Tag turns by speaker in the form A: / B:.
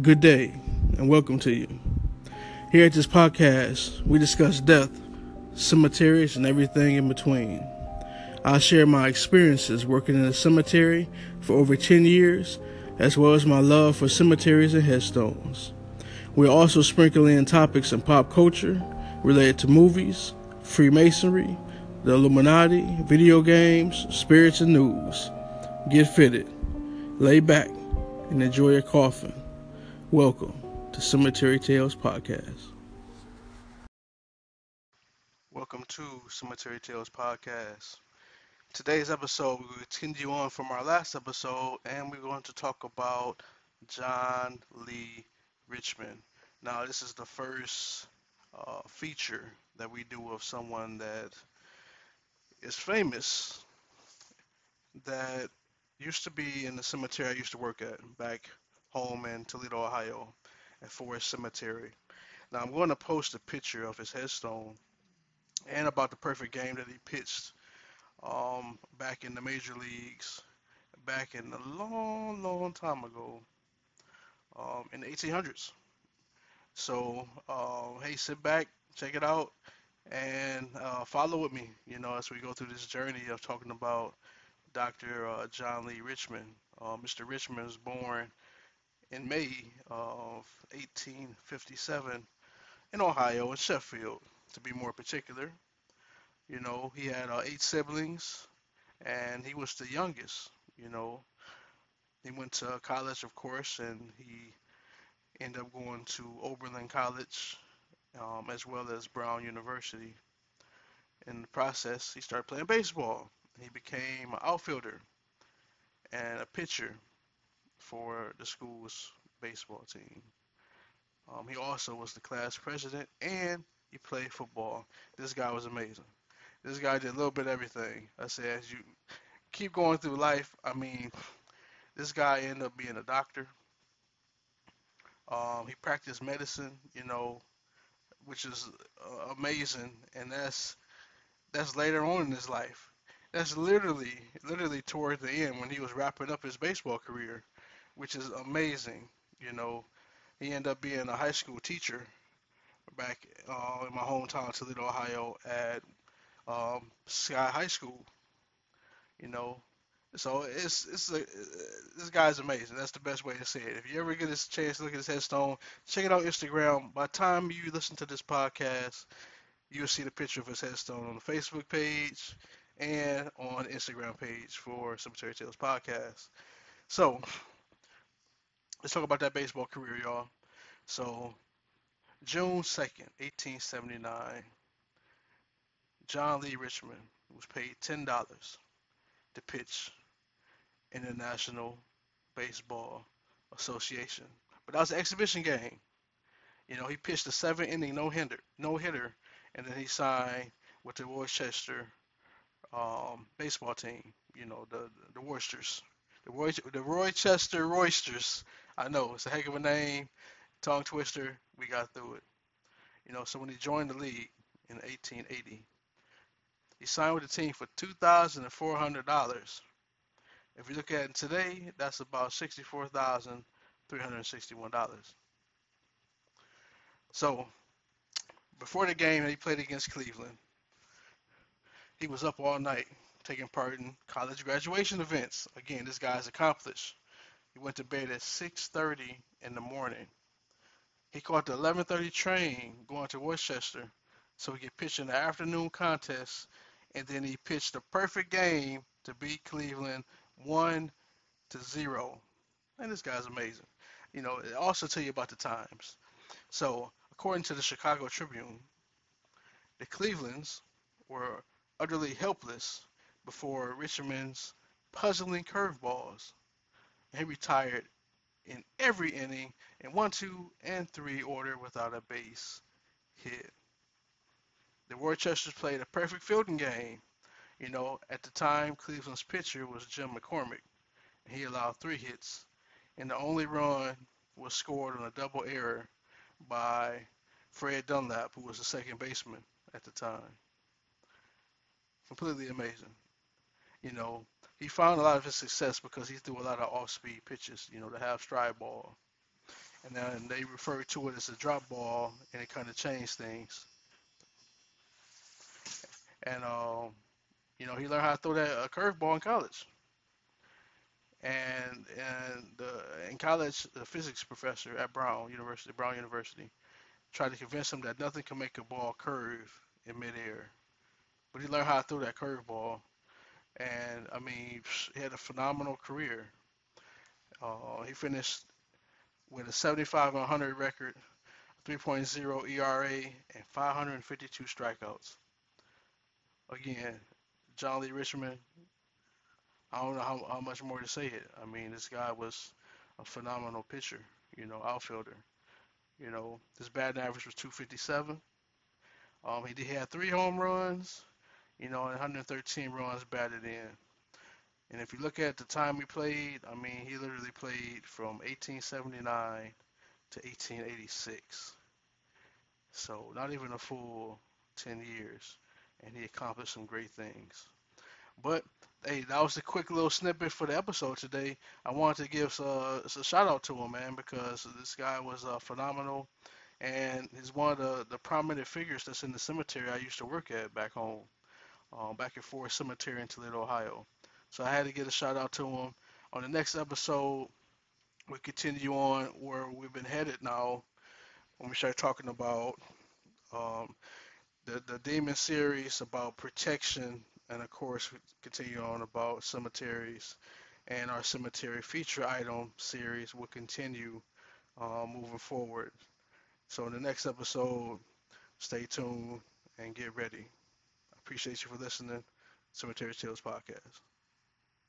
A: Good day, and welcome to you. Here at this podcast, we discuss death, cemeteries, and everything in between. I share my experiences working in a cemetery for over 10 years, as well as my love for cemeteries and headstones. We also sprinkle in topics in pop culture related to movies, Freemasonry, the Illuminati, video games, spirits, and news. Get fitted, lay back, and enjoy your coffin. Welcome to Cemetery Tales Podcast. Welcome to Cemetery Tales Podcast. Today's episode, we continue on from our last episode, and we're going to talk about John Lee Richmond. Now, this is the first uh, feature that we do of someone that is famous that used to be in the cemetery I used to work at back home in Toledo, Ohio, at Forest Cemetery. Now I'm going to post a picture of his headstone and about the perfect game that he pitched um, back in the major leagues, back in a long, long time ago, um, in the 1800s. So, uh, hey, sit back, check it out, and uh, follow with me. You know, as we go through this journey of talking about Dr. Uh, John Lee Richmond. Uh, Mr. Richmond was born in May of 1857 in Ohio, in Sheffield, to be more particular. You know, he had uh, eight siblings, and he was the youngest. You know, he went to college, of course, and he ended up going to Oberlin College, um, as well as Brown University. In the process, he started playing baseball. He became an outfielder and a pitcher for the school's baseball team. Um, he also was the class president and he played football. This guy was amazing. This guy did a little bit of everything. I said, as you keep going through life, I mean, this guy ended up being a doctor. Um, he practiced medicine, you know, which is uh, amazing, and that's that's later on in his life. That's literally, literally toward the end when he was wrapping up his baseball career which is amazing. You know, he ended up being a high school teacher back uh, in my hometown, Toledo, Ohio, at um, Scott High School. You know, so it's it's a, this guy's amazing. That's the best way to say it. If you ever get a chance to look at his headstone, check it out Instagram. By the time you listen to this podcast, you'll see the picture of his headstone on the Facebook page and on the Instagram page for Cemetery Tales Podcast. So let's talk about that baseball career, y'all. So, June 2nd, 1879, John Lee Richmond was paid $10 to pitch in the National Baseball Association. But that was an exhibition game. You know, he pitched a seven inning no hitter, no hitter, and then he signed with the Worcester um, baseball team. You know, the the Worcesters, the Roy, the Rochester Roysters I know it's a heck of a name, tongue twister. We got through it. You know, so when he joined the league in 1880, he signed with the team for two thousand and four hundred dollars. If you look at it today, that's about sixty-four thousand three hundred sixty-one dollars. So, before the game, he played against Cleveland. He was up all night taking part in college graduation events. Again, this guy's accomplished. He went to bed at 6:30 in the morning. He caught the 11:30 train going to Worcester so he could pitch in the afternoon contest, and then he pitched a perfect game to beat Cleveland one to zero. And this guy's amazing. You know, it also tell you about the times. So, according to the Chicago Tribune, the Clevelands were utterly helpless before Richmond's puzzling curveballs. He retired in every inning in one, two, and three order without a base hit. The Worcesters played a perfect fielding game. You know, at the time, Cleveland's pitcher was Jim McCormick. And he allowed three hits, and the only run was scored on a double error by Fred Dunlap, who was the second baseman at the time. Completely amazing. You know, he found a lot of his success because he threw a lot of off-speed pitches, you know, the half stride ball. and then they refer to it as a drop ball, and it kind of changed things. And um, you know, he learned how to throw that a curveball in college. And and the, in college, the physics professor at Brown University, Brown University, tried to convince him that nothing can make a ball curve in midair. But he learned how to throw that curveball, and I mean, he had a phenomenal career. Uh, he finished with a 75 100 record, 3.0 ERA, and 552 strikeouts. Again, John Lee Richmond. I don't know how, how much more to say it. I mean, this guy was a phenomenal pitcher, you know, outfielder. You know, his batting average was 257. Um, he, he had three home runs, you know, 113 runs batted in. And if you look at the time he played, I mean, he literally played from 1879 to 1886. So not even a full 10 years, and he accomplished some great things. But hey, that was a quick little snippet for the episode today. I wanted to give uh, a shout out to him, man, because this guy was uh, phenomenal, and he's one of the, the prominent figures that's in the cemetery I used to work at back home, um, back at Forest Cemetery in Toledo, Ohio. So I had to get a shout out to him. On the next episode, we continue on where we've been headed now when we start talking about um, the the Demon series about protection, and of course we continue on about cemeteries, and our cemetery feature item series will continue uh, moving forward. So in the next episode, stay tuned and get ready. Appreciate you for listening. Cemetery Tales Podcast.